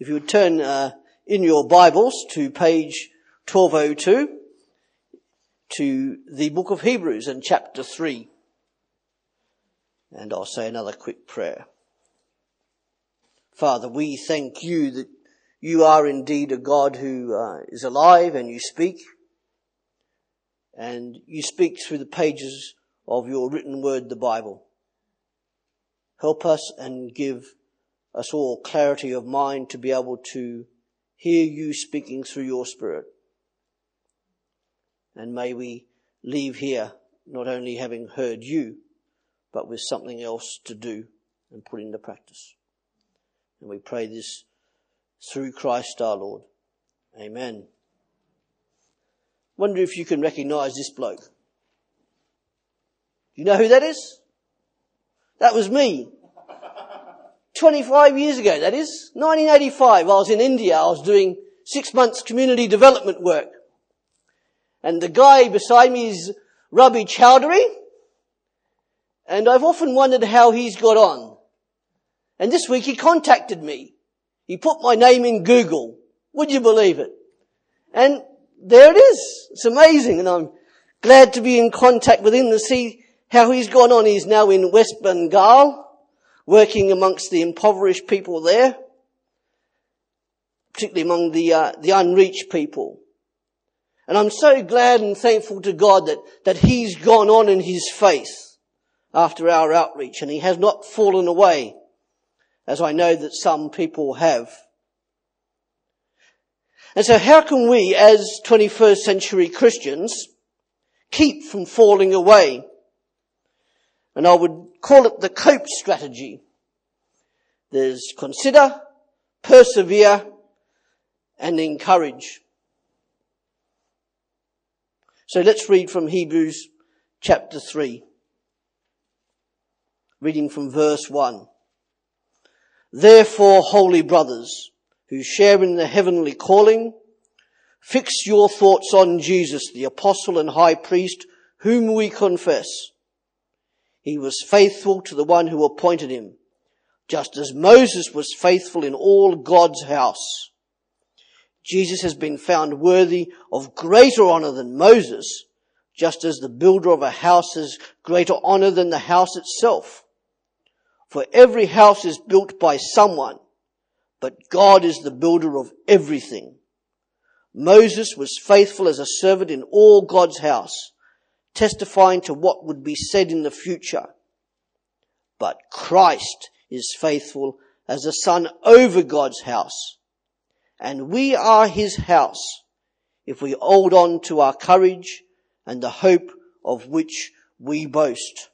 If you would turn uh, in your Bibles to page 1202 to the book of Hebrews and chapter 3. And I'll say another quick prayer. Father, we thank you that you are indeed a God who uh, is alive and you speak. And you speak through the pages of your written word, the Bible. Help us and give us all clarity of mind to be able to hear you speaking through your spirit. And may we leave here not only having heard you, but with something else to do and put into practice. And we pray this through Christ our Lord. Amen. Wonder if you can recognize this bloke. You know who that is? That was me. 25 years ago, that is. 1985, I was in India. I was doing six months community development work. And the guy beside me is Rabi Chowdhury. And I've often wondered how he's got on. And this week he contacted me. He put my name in Google. Would you believe it? And there it is. It's amazing. And I'm glad to be in contact with him to see how he's gone on. He's now in West Bengal working amongst the impoverished people there, particularly among the, uh, the unreached people. And I'm so glad and thankful to God that, that he's gone on in his faith after our outreach and he has not fallen away as I know that some people have. And so how can we as 21st century Christians keep from falling away? And I would call it the COPE strategy. There's consider, persevere, and encourage. So let's read from Hebrews chapter 3. Reading from verse 1. Therefore, holy brothers, who share in the heavenly calling, fix your thoughts on Jesus, the apostle and high priest, whom we confess he was faithful to the one who appointed him, just as Moses was faithful in all God's house. Jesus has been found worthy of greater honor than Moses, just as the builder of a house has greater honor than the house itself. For every house is built by someone, but God is the builder of everything. Moses was faithful as a servant in all God's house testifying to what would be said in the future. But Christ is faithful as a son over God's house. And we are his house if we hold on to our courage and the hope of which we boast.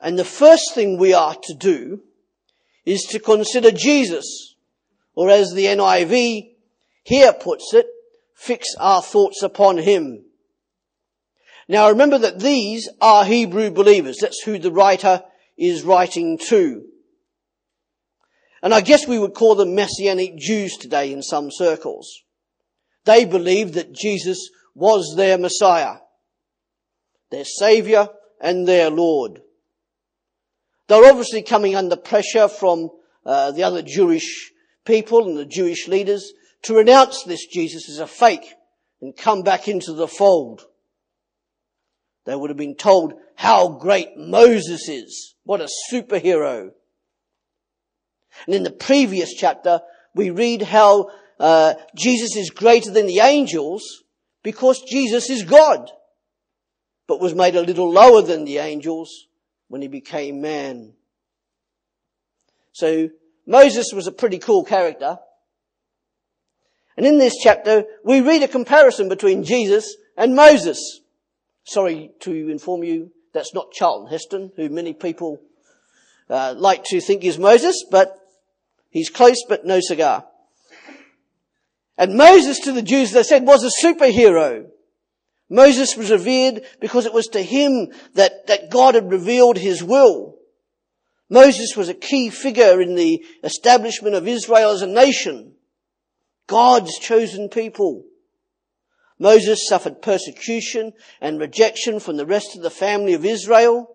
And the first thing we are to do is to consider Jesus, or as the NIV here puts it, fix our thoughts upon him. Now remember that these are Hebrew believers. That's who the writer is writing to. And I guess we would call them Messianic Jews today in some circles. They believed that Jesus was their Messiah, their Saviour and their Lord. They're obviously coming under pressure from uh, the other Jewish people and the Jewish leaders to renounce this Jesus as a fake and come back into the fold. They would have been told how great Moses is. What a superhero. And in the previous chapter, we read how uh, Jesus is greater than the angels because Jesus is God, but was made a little lower than the angels when he became man. So Moses was a pretty cool character. And in this chapter, we read a comparison between Jesus and Moses. Sorry to inform you, that's not Charlton Heston, who many people uh, like to think is Moses, but he's close, but no cigar. And Moses to the Jews, they said, was a superhero. Moses was revered because it was to him that, that God had revealed his will. Moses was a key figure in the establishment of Israel as a nation. God's chosen people. Moses suffered persecution and rejection from the rest of the family of Israel.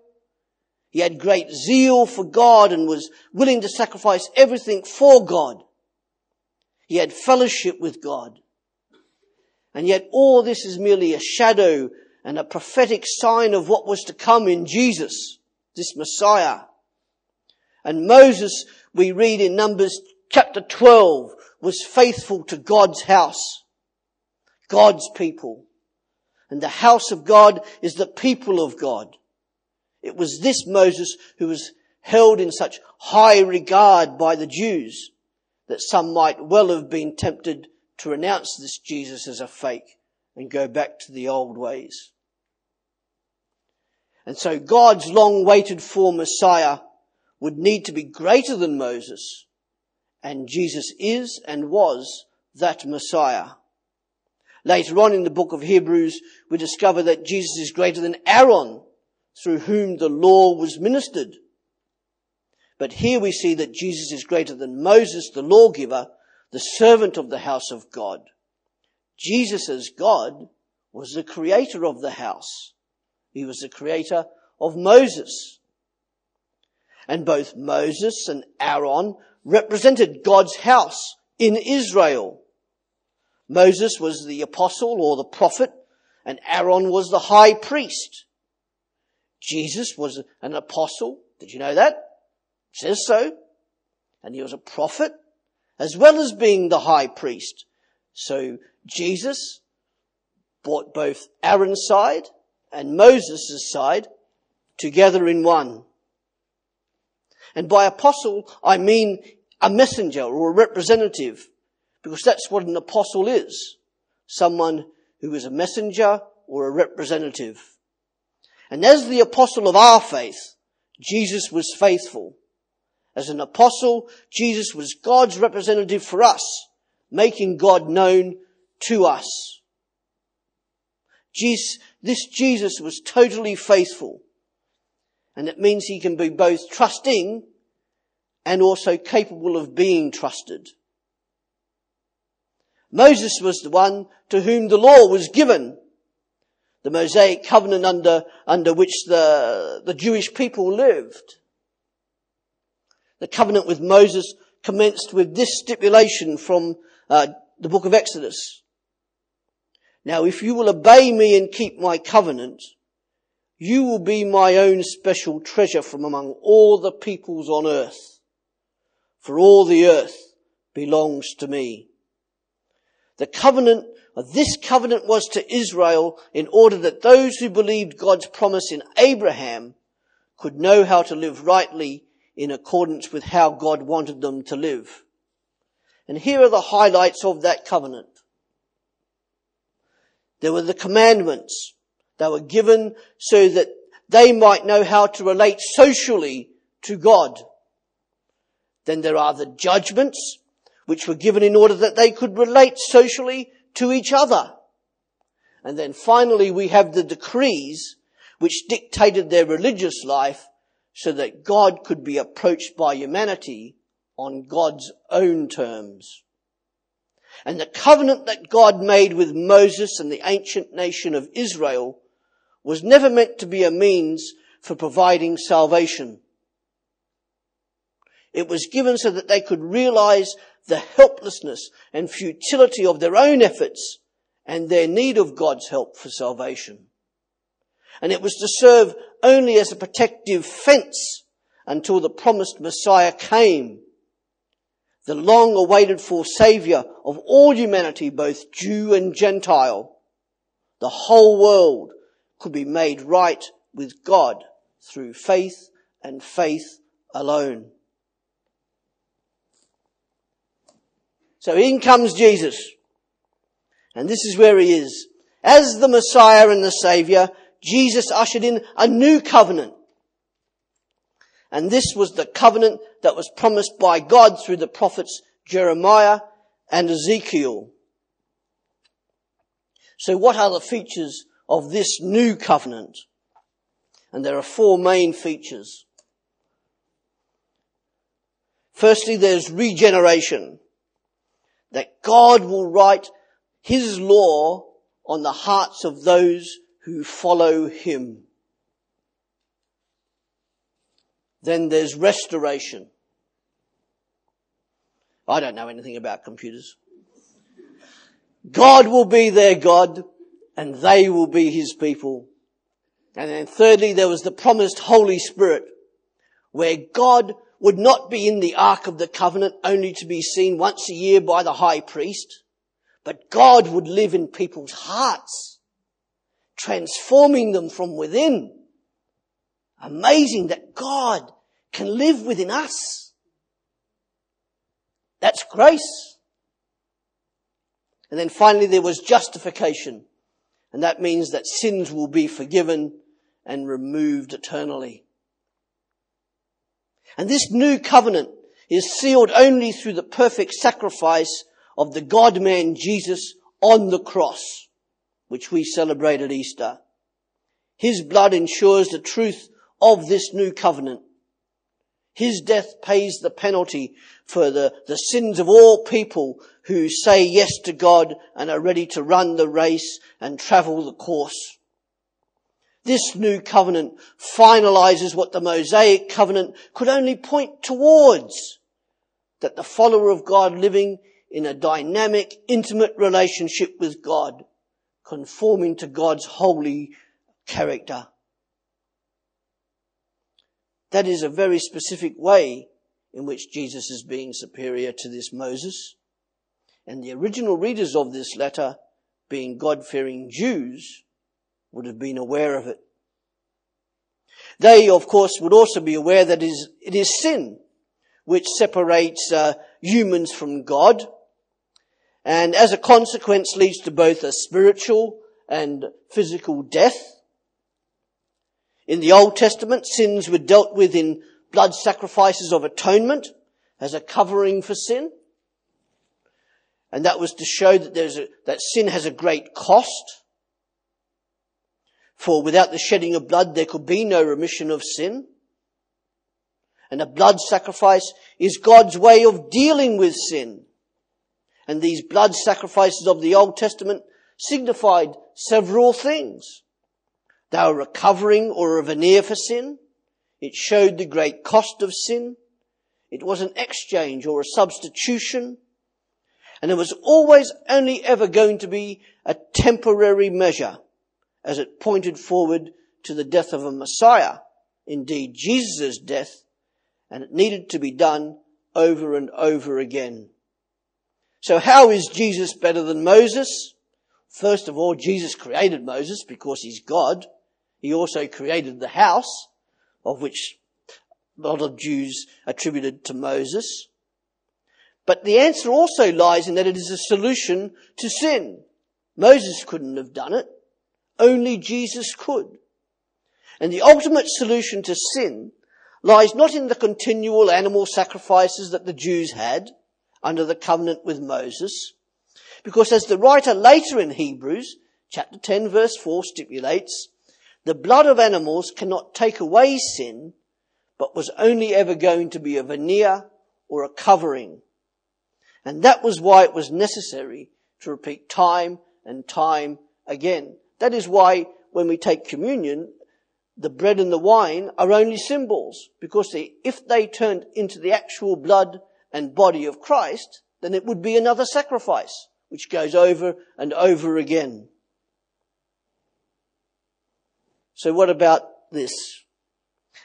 He had great zeal for God and was willing to sacrifice everything for God. He had fellowship with God. And yet all this is merely a shadow and a prophetic sign of what was to come in Jesus, this Messiah. And Moses, we read in Numbers chapter 12, was faithful to God's house, God's people. And the house of God is the people of God. It was this Moses who was held in such high regard by the Jews that some might well have been tempted to renounce this Jesus as a fake and go back to the old ways. And so God's long waited for Messiah would need to be greater than Moses. And Jesus is and was that Messiah. Later on in the book of Hebrews, we discover that Jesus is greater than Aaron, through whom the law was ministered. But here we see that Jesus is greater than Moses, the lawgiver, the servant of the house of God. Jesus as God was the creator of the house. He was the creator of Moses. And both Moses and Aaron represented God's house in Israel. Moses was the apostle or the prophet and Aaron was the high priest. Jesus was an apostle. Did you know that? It says so. And he was a prophet as well as being the high priest. So Jesus brought both Aaron's side and Moses' side together in one. And by apostle, I mean a messenger or a representative, because that's what an apostle is. Someone who is a messenger or a representative. And as the apostle of our faith, Jesus was faithful. As an apostle, Jesus was God's representative for us, making God known to us. Jesus, this Jesus was totally faithful. And it means he can be both trusting and also capable of being trusted. Moses was the one to whom the law was given. The Mosaic covenant under, under which the, the Jewish people lived. The covenant with Moses commenced with this stipulation from uh, the book of Exodus. Now, if you will obey me and keep my covenant, you will be my own special treasure from among all the peoples on earth. For all the earth belongs to me. The covenant, this covenant was to Israel in order that those who believed God's promise in Abraham could know how to live rightly in accordance with how God wanted them to live. And here are the highlights of that covenant. There were the commandments, they were given so that they might know how to relate socially to God. Then there are the judgments, which were given in order that they could relate socially to each other. And then finally we have the decrees, which dictated their religious life so that God could be approached by humanity on God's own terms. And the covenant that God made with Moses and the ancient nation of Israel was never meant to be a means for providing salvation. It was given so that they could realize the helplessness and futility of their own efforts and their need of God's help for salvation. And it was to serve only as a protective fence until the promised Messiah came. The long awaited for Savior of all humanity, both Jew and Gentile. The whole world could be made right with God through faith and faith alone. So in comes Jesus. And this is where he is. As the Messiah and the Savior, Jesus ushered in a new covenant. And this was the covenant that was promised by God through the prophets Jeremiah and Ezekiel. So what are the features of this new covenant. And there are four main features. Firstly, there's regeneration. That God will write His law on the hearts of those who follow Him. then there's restoration. I don't know anything about computers. God will be their God and they will be his people. And then thirdly, there was the promised Holy Spirit where God would not be in the Ark of the Covenant only to be seen once a year by the high priest, but God would live in people's hearts, transforming them from within. Amazing that God can live within us. That's grace. And then finally there was justification. And that means that sins will be forgiven and removed eternally. And this new covenant is sealed only through the perfect sacrifice of the God-man Jesus on the cross, which we celebrate at Easter. His blood ensures the truth of this new covenant. His death pays the penalty for the, the sins of all people who say yes to God and are ready to run the race and travel the course. This new covenant finalizes what the Mosaic covenant could only point towards. That the follower of God living in a dynamic, intimate relationship with God, conforming to God's holy character. That is a very specific way in which Jesus is being superior to this Moses. And the original readers of this letter, being God-fearing Jews, would have been aware of it. They, of course, would also be aware that it is sin which separates uh, humans from God, and as a consequence leads to both a spiritual and physical death. In the Old Testament, sins were dealt with in blood sacrifices of atonement as a covering for sin. And that was to show that there's a, that sin has a great cost. For without the shedding of blood, there could be no remission of sin. And a blood sacrifice is God's way of dealing with sin. And these blood sacrifices of the Old Testament signified several things. They were a covering or a veneer for sin. It showed the great cost of sin. It was an exchange or a substitution. And it was always only ever going to be a temporary measure as it pointed forward to the death of a Messiah, indeed Jesus' death, and it needed to be done over and over again. So how is Jesus better than Moses? First of all, Jesus created Moses because he's God. He also created the house, of which a lot of Jews attributed to Moses. But the answer also lies in that it is a solution to sin. Moses couldn't have done it. Only Jesus could. And the ultimate solution to sin lies not in the continual animal sacrifices that the Jews had under the covenant with Moses, because as the writer later in Hebrews, chapter 10 verse 4 stipulates, the blood of animals cannot take away sin, but was only ever going to be a veneer or a covering. And that was why it was necessary to repeat time and time again. That is why when we take communion, the bread and the wine are only symbols, because they, if they turned into the actual blood and body of Christ, then it would be another sacrifice, which goes over and over again. So what about this?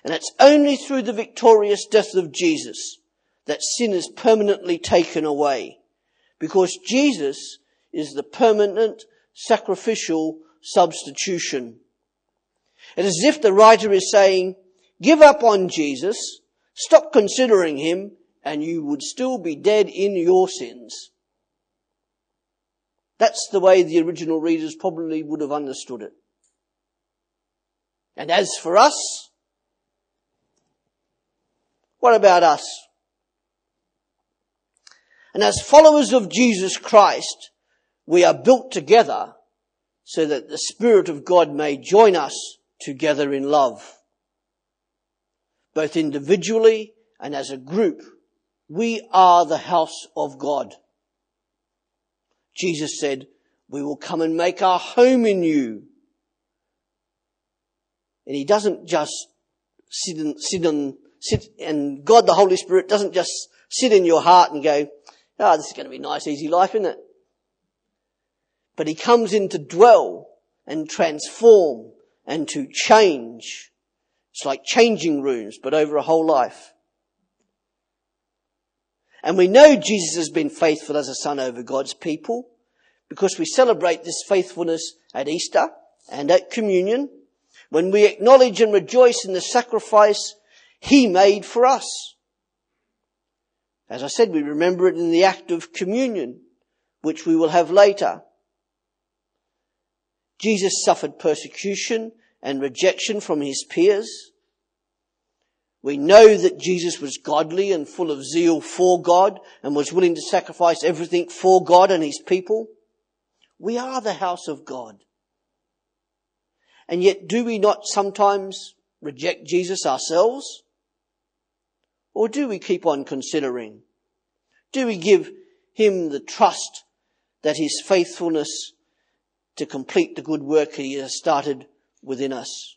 And it's only through the victorious death of Jesus that sin is permanently taken away. Because Jesus is the permanent sacrificial substitution. It is as if the writer is saying, give up on Jesus, stop considering him, and you would still be dead in your sins. That's the way the original readers probably would have understood it. And as for us, what about us? And as followers of Jesus Christ, we are built together so that the Spirit of God may join us together in love. Both individually and as a group, we are the house of God. Jesus said, we will come and make our home in you. And he doesn't just sit, in, sit on sit, and God the Holy Spirit doesn't just sit in your heart and go, oh, this is going to be a nice, easy life, isn't it? But He comes in to dwell and transform and to change. It's like changing rooms, but over a whole life. And we know Jesus has been faithful as a son over God's people because we celebrate this faithfulness at Easter and at communion when we acknowledge and rejoice in the sacrifice he made for us. As I said, we remember it in the act of communion, which we will have later. Jesus suffered persecution and rejection from his peers. We know that Jesus was godly and full of zeal for God and was willing to sacrifice everything for God and his people. We are the house of God. And yet do we not sometimes reject Jesus ourselves? Or do we keep on considering? Do we give him the trust that his faithfulness to complete the good work he has started within us?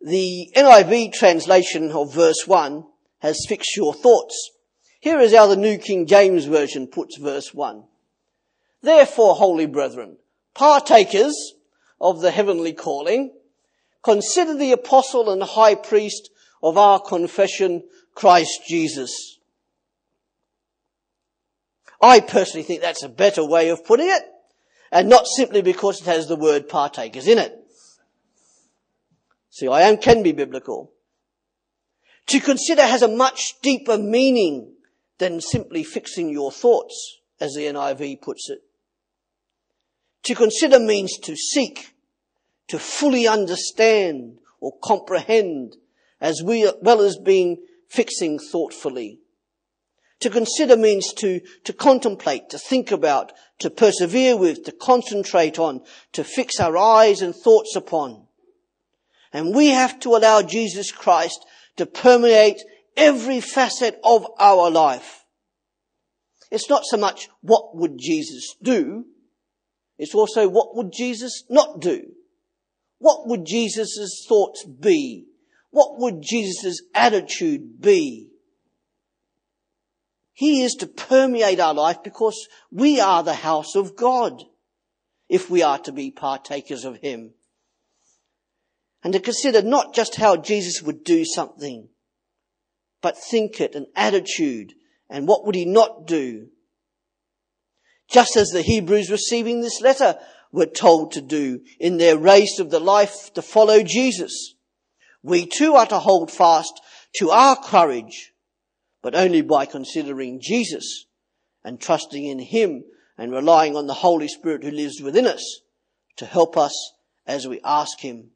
The NIV translation of verse 1 has fixed your thoughts. Here is how the New King James Version puts verse 1. Therefore, holy brethren, partakers of the heavenly calling, consider the apostle and high priest of our confession, Christ Jesus. I personally think that's a better way of putting it, and not simply because it has the word partakers in it. See, I am can be biblical. To consider has a much deeper meaning than simply fixing your thoughts, as the NIV puts it. To consider means to seek, to fully understand or comprehend, as well as being fixing thoughtfully. To consider means to, to contemplate, to think about, to persevere with, to concentrate on, to fix our eyes and thoughts upon. And we have to allow Jesus Christ to permeate every facet of our life. It's not so much what would Jesus do, it's also what would Jesus not do? What would Jesus' thoughts be? What would Jesus' attitude be? He is to permeate our life because we are the house of God if we are to be partakers of Him. And to consider not just how Jesus would do something, but think it, an attitude, and what would He not do? Just as the Hebrews receiving this letter were told to do in their race of the life to follow Jesus. We too are to hold fast to our courage, but only by considering Jesus and trusting in Him and relying on the Holy Spirit who lives within us to help us as we ask Him.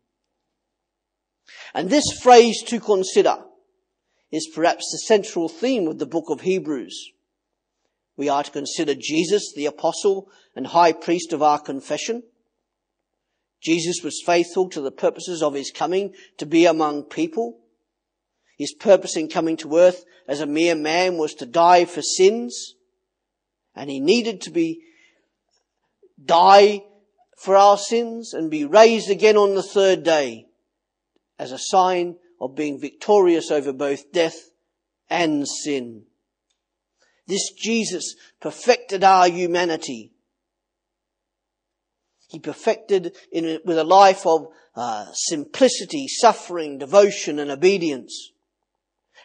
And this phrase to consider is perhaps the central theme of the book of Hebrews. We are to consider Jesus, the apostle and high priest of our confession. Jesus was faithful to the purposes of his coming to be among people. His purpose in coming to earth as a mere man was to die for sins. And he needed to be, die for our sins and be raised again on the third day as a sign of being victorious over both death and sin. This Jesus perfected our humanity. He perfected in, with a life of uh, simplicity, suffering, devotion, and obedience.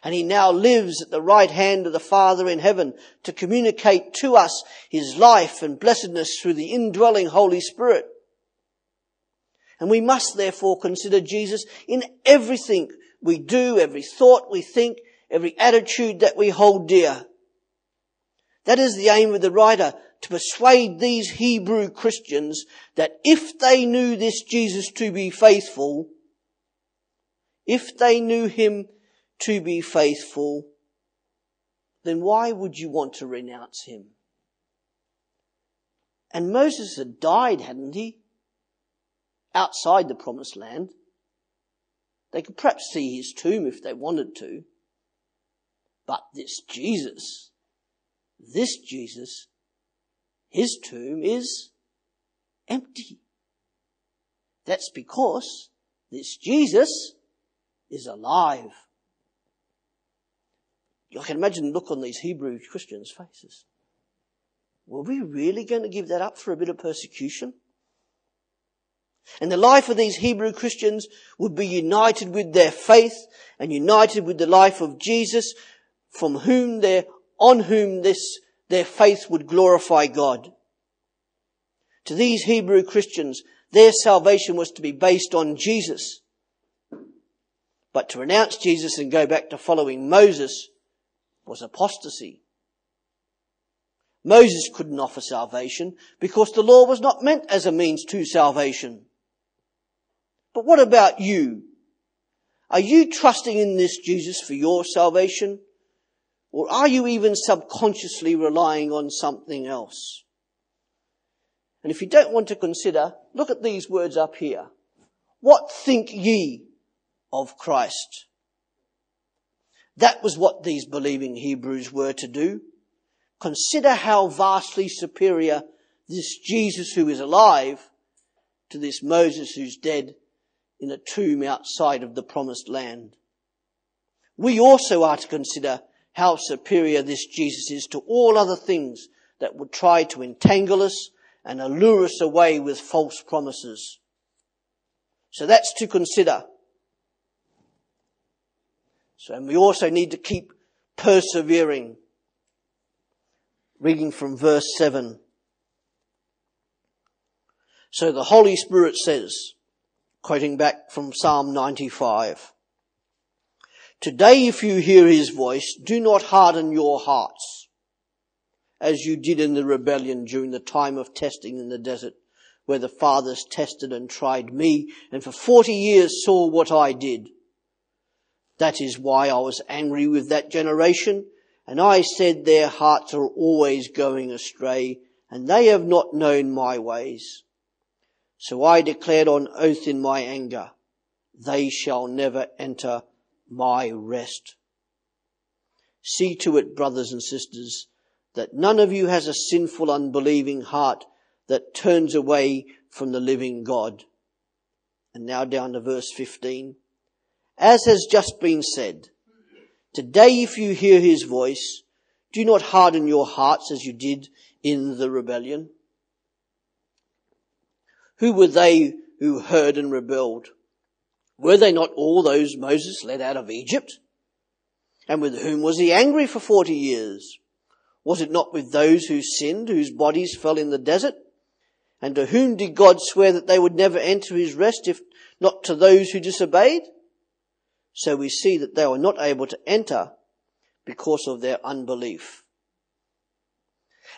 And he now lives at the right hand of the Father in heaven to communicate to us his life and blessedness through the indwelling Holy Spirit. And we must therefore consider Jesus in everything we do, every thought we think, every attitude that we hold dear. That is the aim of the writer, to persuade these Hebrew Christians that if they knew this Jesus to be faithful, if they knew him to be faithful, then why would you want to renounce him? And Moses had died, hadn't he? Outside the promised land. They could perhaps see his tomb if they wanted to. But this Jesus, this Jesus, his tomb is empty. That's because this Jesus, is alive. I can imagine the look on these Hebrew Christians' faces. Were we really going to give that up for a bit of persecution? And the life of these Hebrew Christians would be united with their faith and united with the life of Jesus, from whom their, on whom this, their faith would glorify God. To these Hebrew Christians, their salvation was to be based on Jesus. But to renounce Jesus and go back to following Moses was apostasy. Moses couldn't offer salvation because the law was not meant as a means to salvation. But what about you? Are you trusting in this Jesus for your salvation? Or are you even subconsciously relying on something else? And if you don't want to consider, look at these words up here. What think ye of Christ? That was what these believing Hebrews were to do. Consider how vastly superior this Jesus who is alive to this Moses who's dead in a tomb outside of the promised land. We also are to consider how superior this Jesus is to all other things that would try to entangle us and allure us away with false promises. So that's to consider. So, and we also need to keep persevering. Reading from verse 7. So the Holy Spirit says, quoting back from Psalm 95, Today if you hear his voice, do not harden your hearts as you did in the rebellion during the time of testing in the desert, where the fathers tested and tried me, and for forty years saw what I did. That is why I was angry with that generation, and I said their hearts are always going astray, and they have not known my ways. So I declared on oath in my anger, they shall never enter my rest. See to it, brothers and sisters, that none of you has a sinful, unbelieving heart that turns away from the living God. And now down to verse 15. As has just been said, today if you hear his voice, do not harden your hearts as you did in the rebellion. Who were they who heard and rebelled? Were they not all those Moses led out of Egypt? And with whom was he angry for forty years? Was it not with those who sinned, whose bodies fell in the desert? And to whom did God swear that they would never enter his rest if not to those who disobeyed? So we see that they were not able to enter because of their unbelief.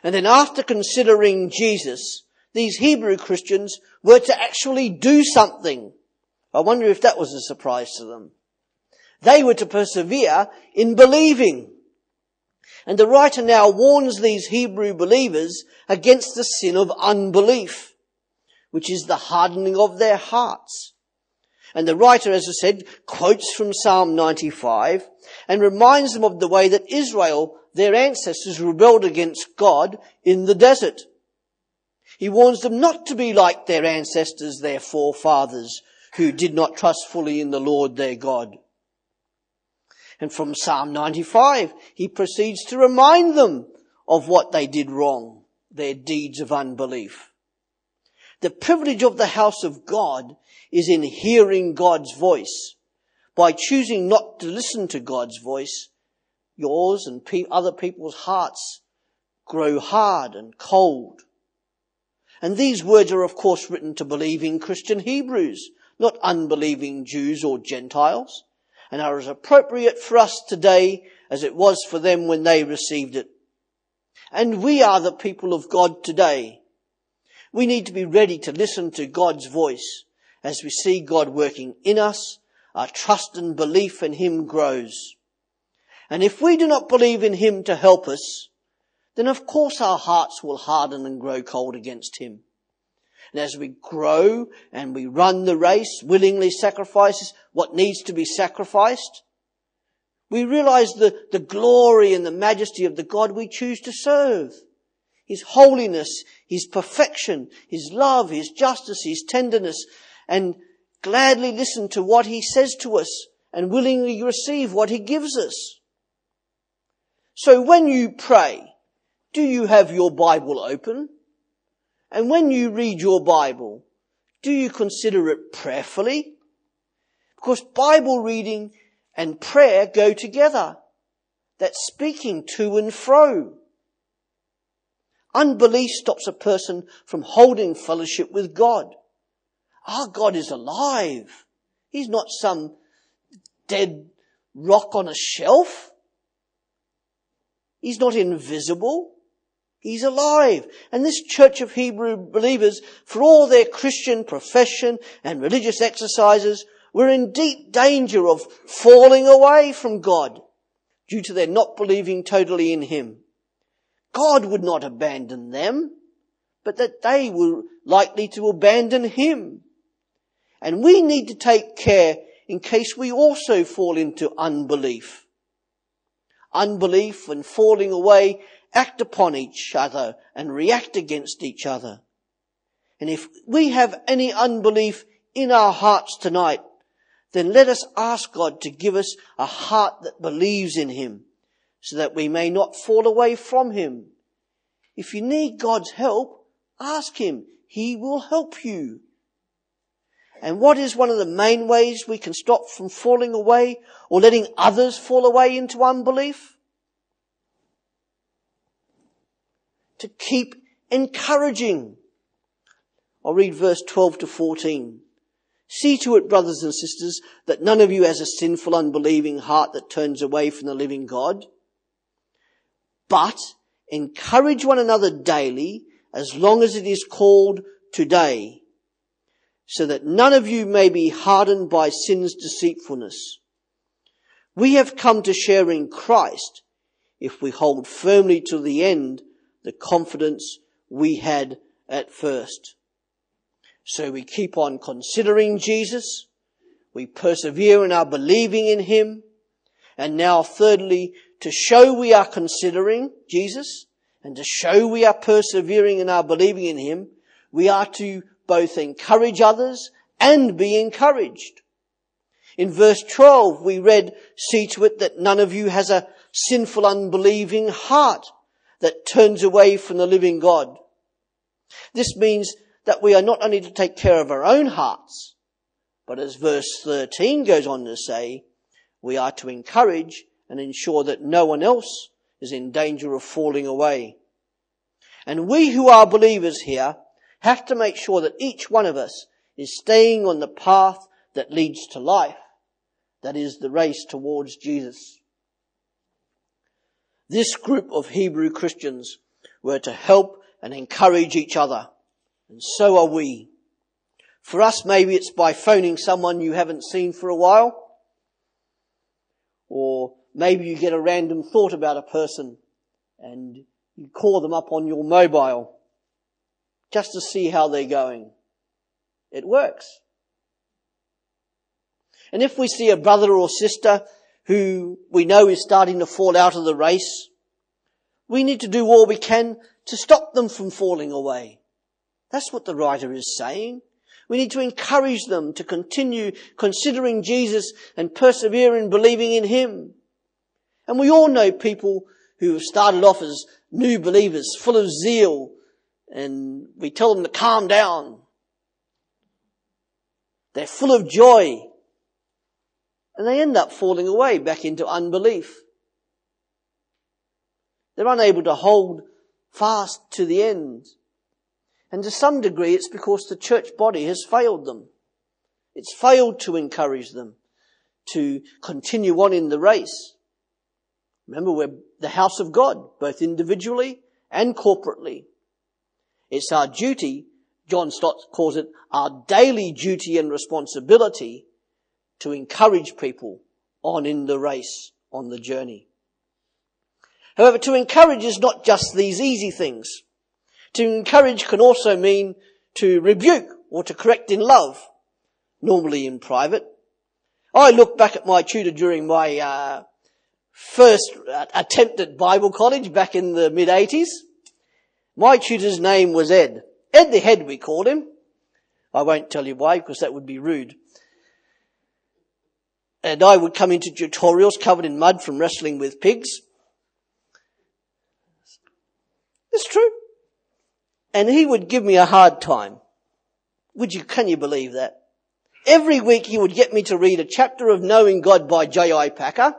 And then after considering Jesus, these Hebrew Christians were to actually do something. I wonder if that was a surprise to them. They were to persevere in believing. And the writer now warns these Hebrew believers against the sin of unbelief, which is the hardening of their hearts. And the writer, as I said, quotes from Psalm 95 and reminds them of the way that Israel, their ancestors, rebelled against God in the desert. He warns them not to be like their ancestors, their forefathers, who did not trust fully in the Lord their God. And from Psalm 95, he proceeds to remind them of what they did wrong, their deeds of unbelief. The privilege of the house of God is in hearing God's voice. By choosing not to listen to God's voice, yours and other people's hearts grow hard and cold. And these words are of course written to believing Christian Hebrews, not unbelieving Jews or Gentiles and are as appropriate for us today as it was for them when they received it. And we are the people of God today. We need to be ready to listen to God's voice as we see God working in us. Our trust and belief in Him grows. And if we do not believe in Him to help us, then of course our hearts will harden and grow cold against Him. And as we grow and we run the race, willingly sacrifices what needs to be sacrificed, we realize the, the glory and the majesty of the God we choose to serve. His holiness, His perfection, His love, His justice, His tenderness, and gladly listen to what He says to us and willingly receive what he gives us. So when you pray, do you have your Bible open? And when you read your Bible, do you consider it prayerfully? Because Bible reading and prayer go together. That's speaking to and fro. Unbelief stops a person from holding fellowship with God. Our God is alive. He's not some dead rock on a shelf. He's not invisible. He's alive. And this church of Hebrew believers, for all their Christian profession and religious exercises, were in deep danger of falling away from God due to their not believing totally in Him. God would not abandon them, but that they were likely to abandon Him. And we need to take care in case we also fall into unbelief. Unbelief and falling away act upon each other and react against each other. And if we have any unbelief in our hearts tonight, then let us ask God to give us a heart that believes in Him so that we may not fall away from Him. If you need God's help, ask Him. He will help you. And what is one of the main ways we can stop from falling away or letting others fall away into unbelief? To keep encouraging. I'll read verse 12 to 14. See to it, brothers and sisters, that none of you has a sinful, unbelieving heart that turns away from the living God. But encourage one another daily as long as it is called today so that none of you may be hardened by sin's deceitfulness. We have come to share in Christ if we hold firmly to the end the confidence we had at first. So we keep on considering Jesus. We persevere in our believing in Him. And now thirdly, to show we are considering Jesus and to show we are persevering in our believing in Him, we are to both encourage others and be encouraged. In verse 12, we read, see to it that none of you has a sinful, unbelieving heart that turns away from the living God. This means that we are not only to take care of our own hearts, but as verse 13 goes on to say, we are to encourage and ensure that no one else is in danger of falling away. And we who are believers here have to make sure that each one of us is staying on the path that leads to life. That is the race towards Jesus. This group of Hebrew Christians were to help and encourage each other. And so are we. For us, maybe it's by phoning someone you haven't seen for a while. Or maybe you get a random thought about a person and you call them up on your mobile just to see how they're going. It works. And if we see a brother or sister who we know is starting to fall out of the race, we need to do all we can to stop them from falling away. That's what the writer is saying. We need to encourage them to continue considering Jesus and persevere in believing in Him. And we all know people who have started off as new believers, full of zeal, and we tell them to calm down. They're full of joy. And they end up falling away back into unbelief. They're unable to hold fast to the end. And to some degree, it's because the church body has failed them. It's failed to encourage them to continue on in the race. Remember, we're the house of God, both individually and corporately. It's our duty, John Stott calls it our daily duty and responsibility to encourage people on in the race, on the journey. However, to encourage is not just these easy things. To encourage can also mean to rebuke or to correct in love, normally in private. I look back at my tutor during my uh, first attempt at Bible college back in the mid 80s. My tutor's name was Ed. Ed the Head, we called him. I won't tell you why, because that would be rude. And I would come into tutorials covered in mud from wrestling with pigs. It's true. And he would give me a hard time. Would you, can you believe that? Every week he would get me to read a chapter of Knowing God by J.I. Packer.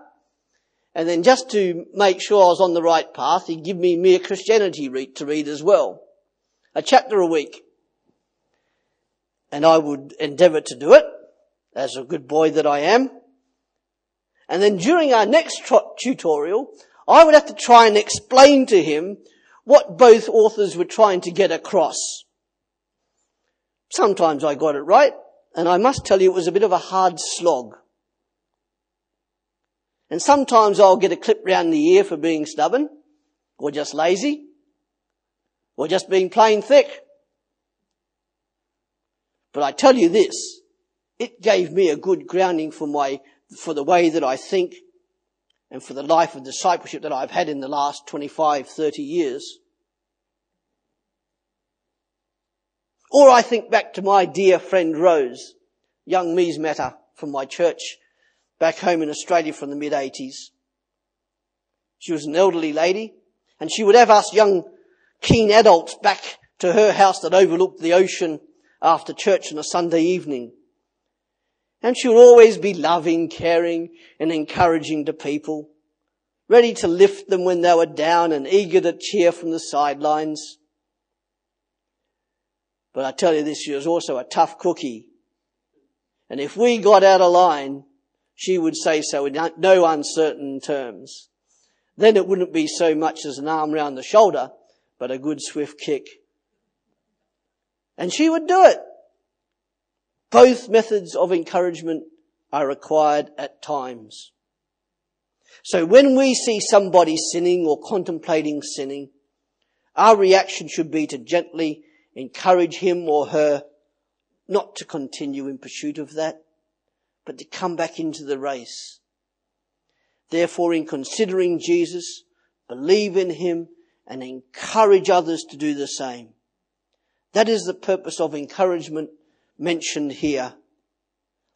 And then just to make sure I was on the right path, he'd give me Mere Christianity read, to read as well. A chapter a week. And I would endeavour to do it, as a good boy that I am. And then during our next tutorial, I would have to try and explain to him what both authors were trying to get across. Sometimes I got it right, and I must tell you it was a bit of a hard slog. And sometimes I'll get a clip round the ear for being stubborn, or just lazy, or just being plain thick. But I tell you this, it gave me a good grounding for my, for the way that I think and for the life of discipleship that I've had in the last 25, 30 years. Or I think back to my dear friend Rose, young Mies Matter from my church back home in Australia from the mid 80s. She was an elderly lady and she would have us young keen adults back to her house that overlooked the ocean after church on a Sunday evening. And she would always be loving, caring and encouraging to people, ready to lift them when they were down and eager to cheer from the sidelines. But I tell you this, she was also a tough cookie. And if we got out of line, she would say so in no uncertain terms. Then it wouldn't be so much as an arm round the shoulder, but a good swift kick. And she would do it. Both methods of encouragement are required at times. So when we see somebody sinning or contemplating sinning, our reaction should be to gently encourage him or her not to continue in pursuit of that, but to come back into the race. Therefore, in considering Jesus, believe in him and encourage others to do the same. That is the purpose of encouragement mentioned here.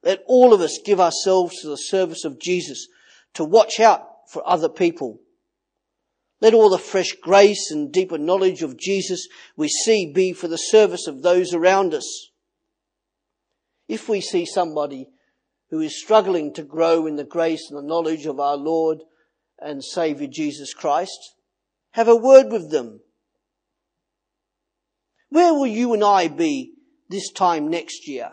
Let all of us give ourselves to the service of Jesus to watch out for other people let all the fresh grace and deeper knowledge of Jesus we see be for the service of those around us. If we see somebody who is struggling to grow in the grace and the knowledge of our Lord and Saviour Jesus Christ, have a word with them. Where will you and I be this time next year?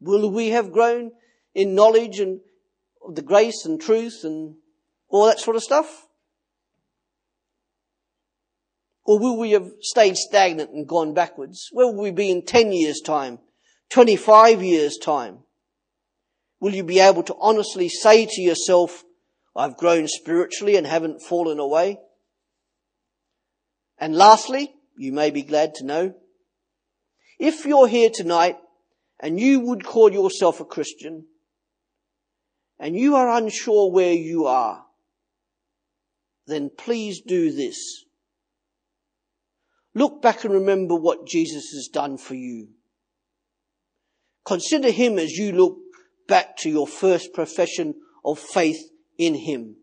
Will we have grown in knowledge and the grace and truth and all that sort of stuff? Or will we have stayed stagnant and gone backwards? Where will we be in 10 years time? 25 years time? Will you be able to honestly say to yourself, I've grown spiritually and haven't fallen away? And lastly, you may be glad to know, if you're here tonight and you would call yourself a Christian and you are unsure where you are, then please do this. Look back and remember what Jesus has done for you. Consider him as you look back to your first profession of faith in him.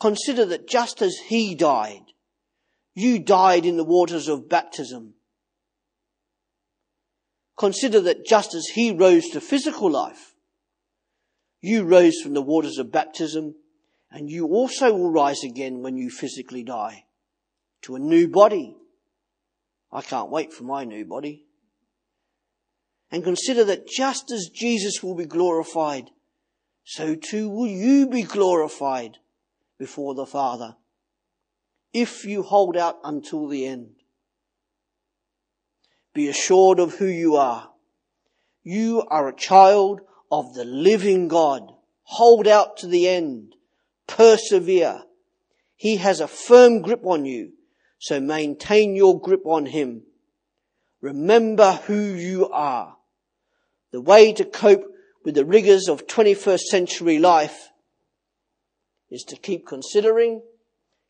Consider that just as he died, you died in the waters of baptism. Consider that just as he rose to physical life, you rose from the waters of baptism and you also will rise again when you physically die to a new body. I can't wait for my new body. And consider that just as Jesus will be glorified, so too will you be glorified before the Father if you hold out until the end. Be assured of who you are. You are a child of the living God. Hold out to the end. Persevere. He has a firm grip on you so maintain your grip on Him. Remember who you are. The way to cope with the rigors of 21st century life is to keep considering,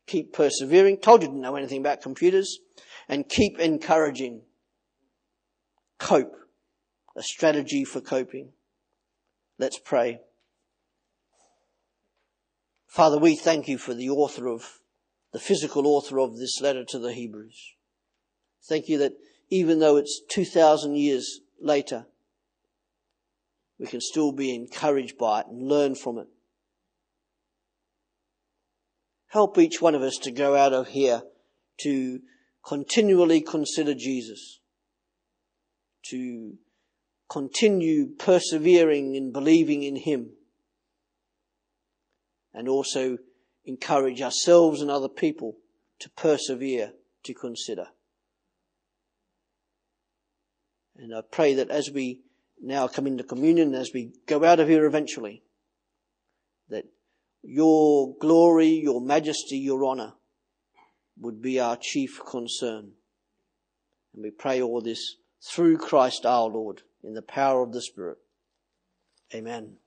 keep persevering. Told you didn't know anything about computers and keep encouraging. Cope. A strategy for coping. Let's pray. Father, we thank you for the author of, the physical author of this letter to the Hebrews. Thank you that even though it's 2,000 years later, we can still be encouraged by it and learn from it. Help each one of us to go out of here to continually consider Jesus, to continue persevering and believing in Him, and also encourage ourselves and other people to persevere, to consider. And I pray that as we now come into communion, as we go out of here eventually, that your glory, your majesty, your honor would be our chief concern. And we pray all this through Christ our Lord in the power of the Spirit. Amen.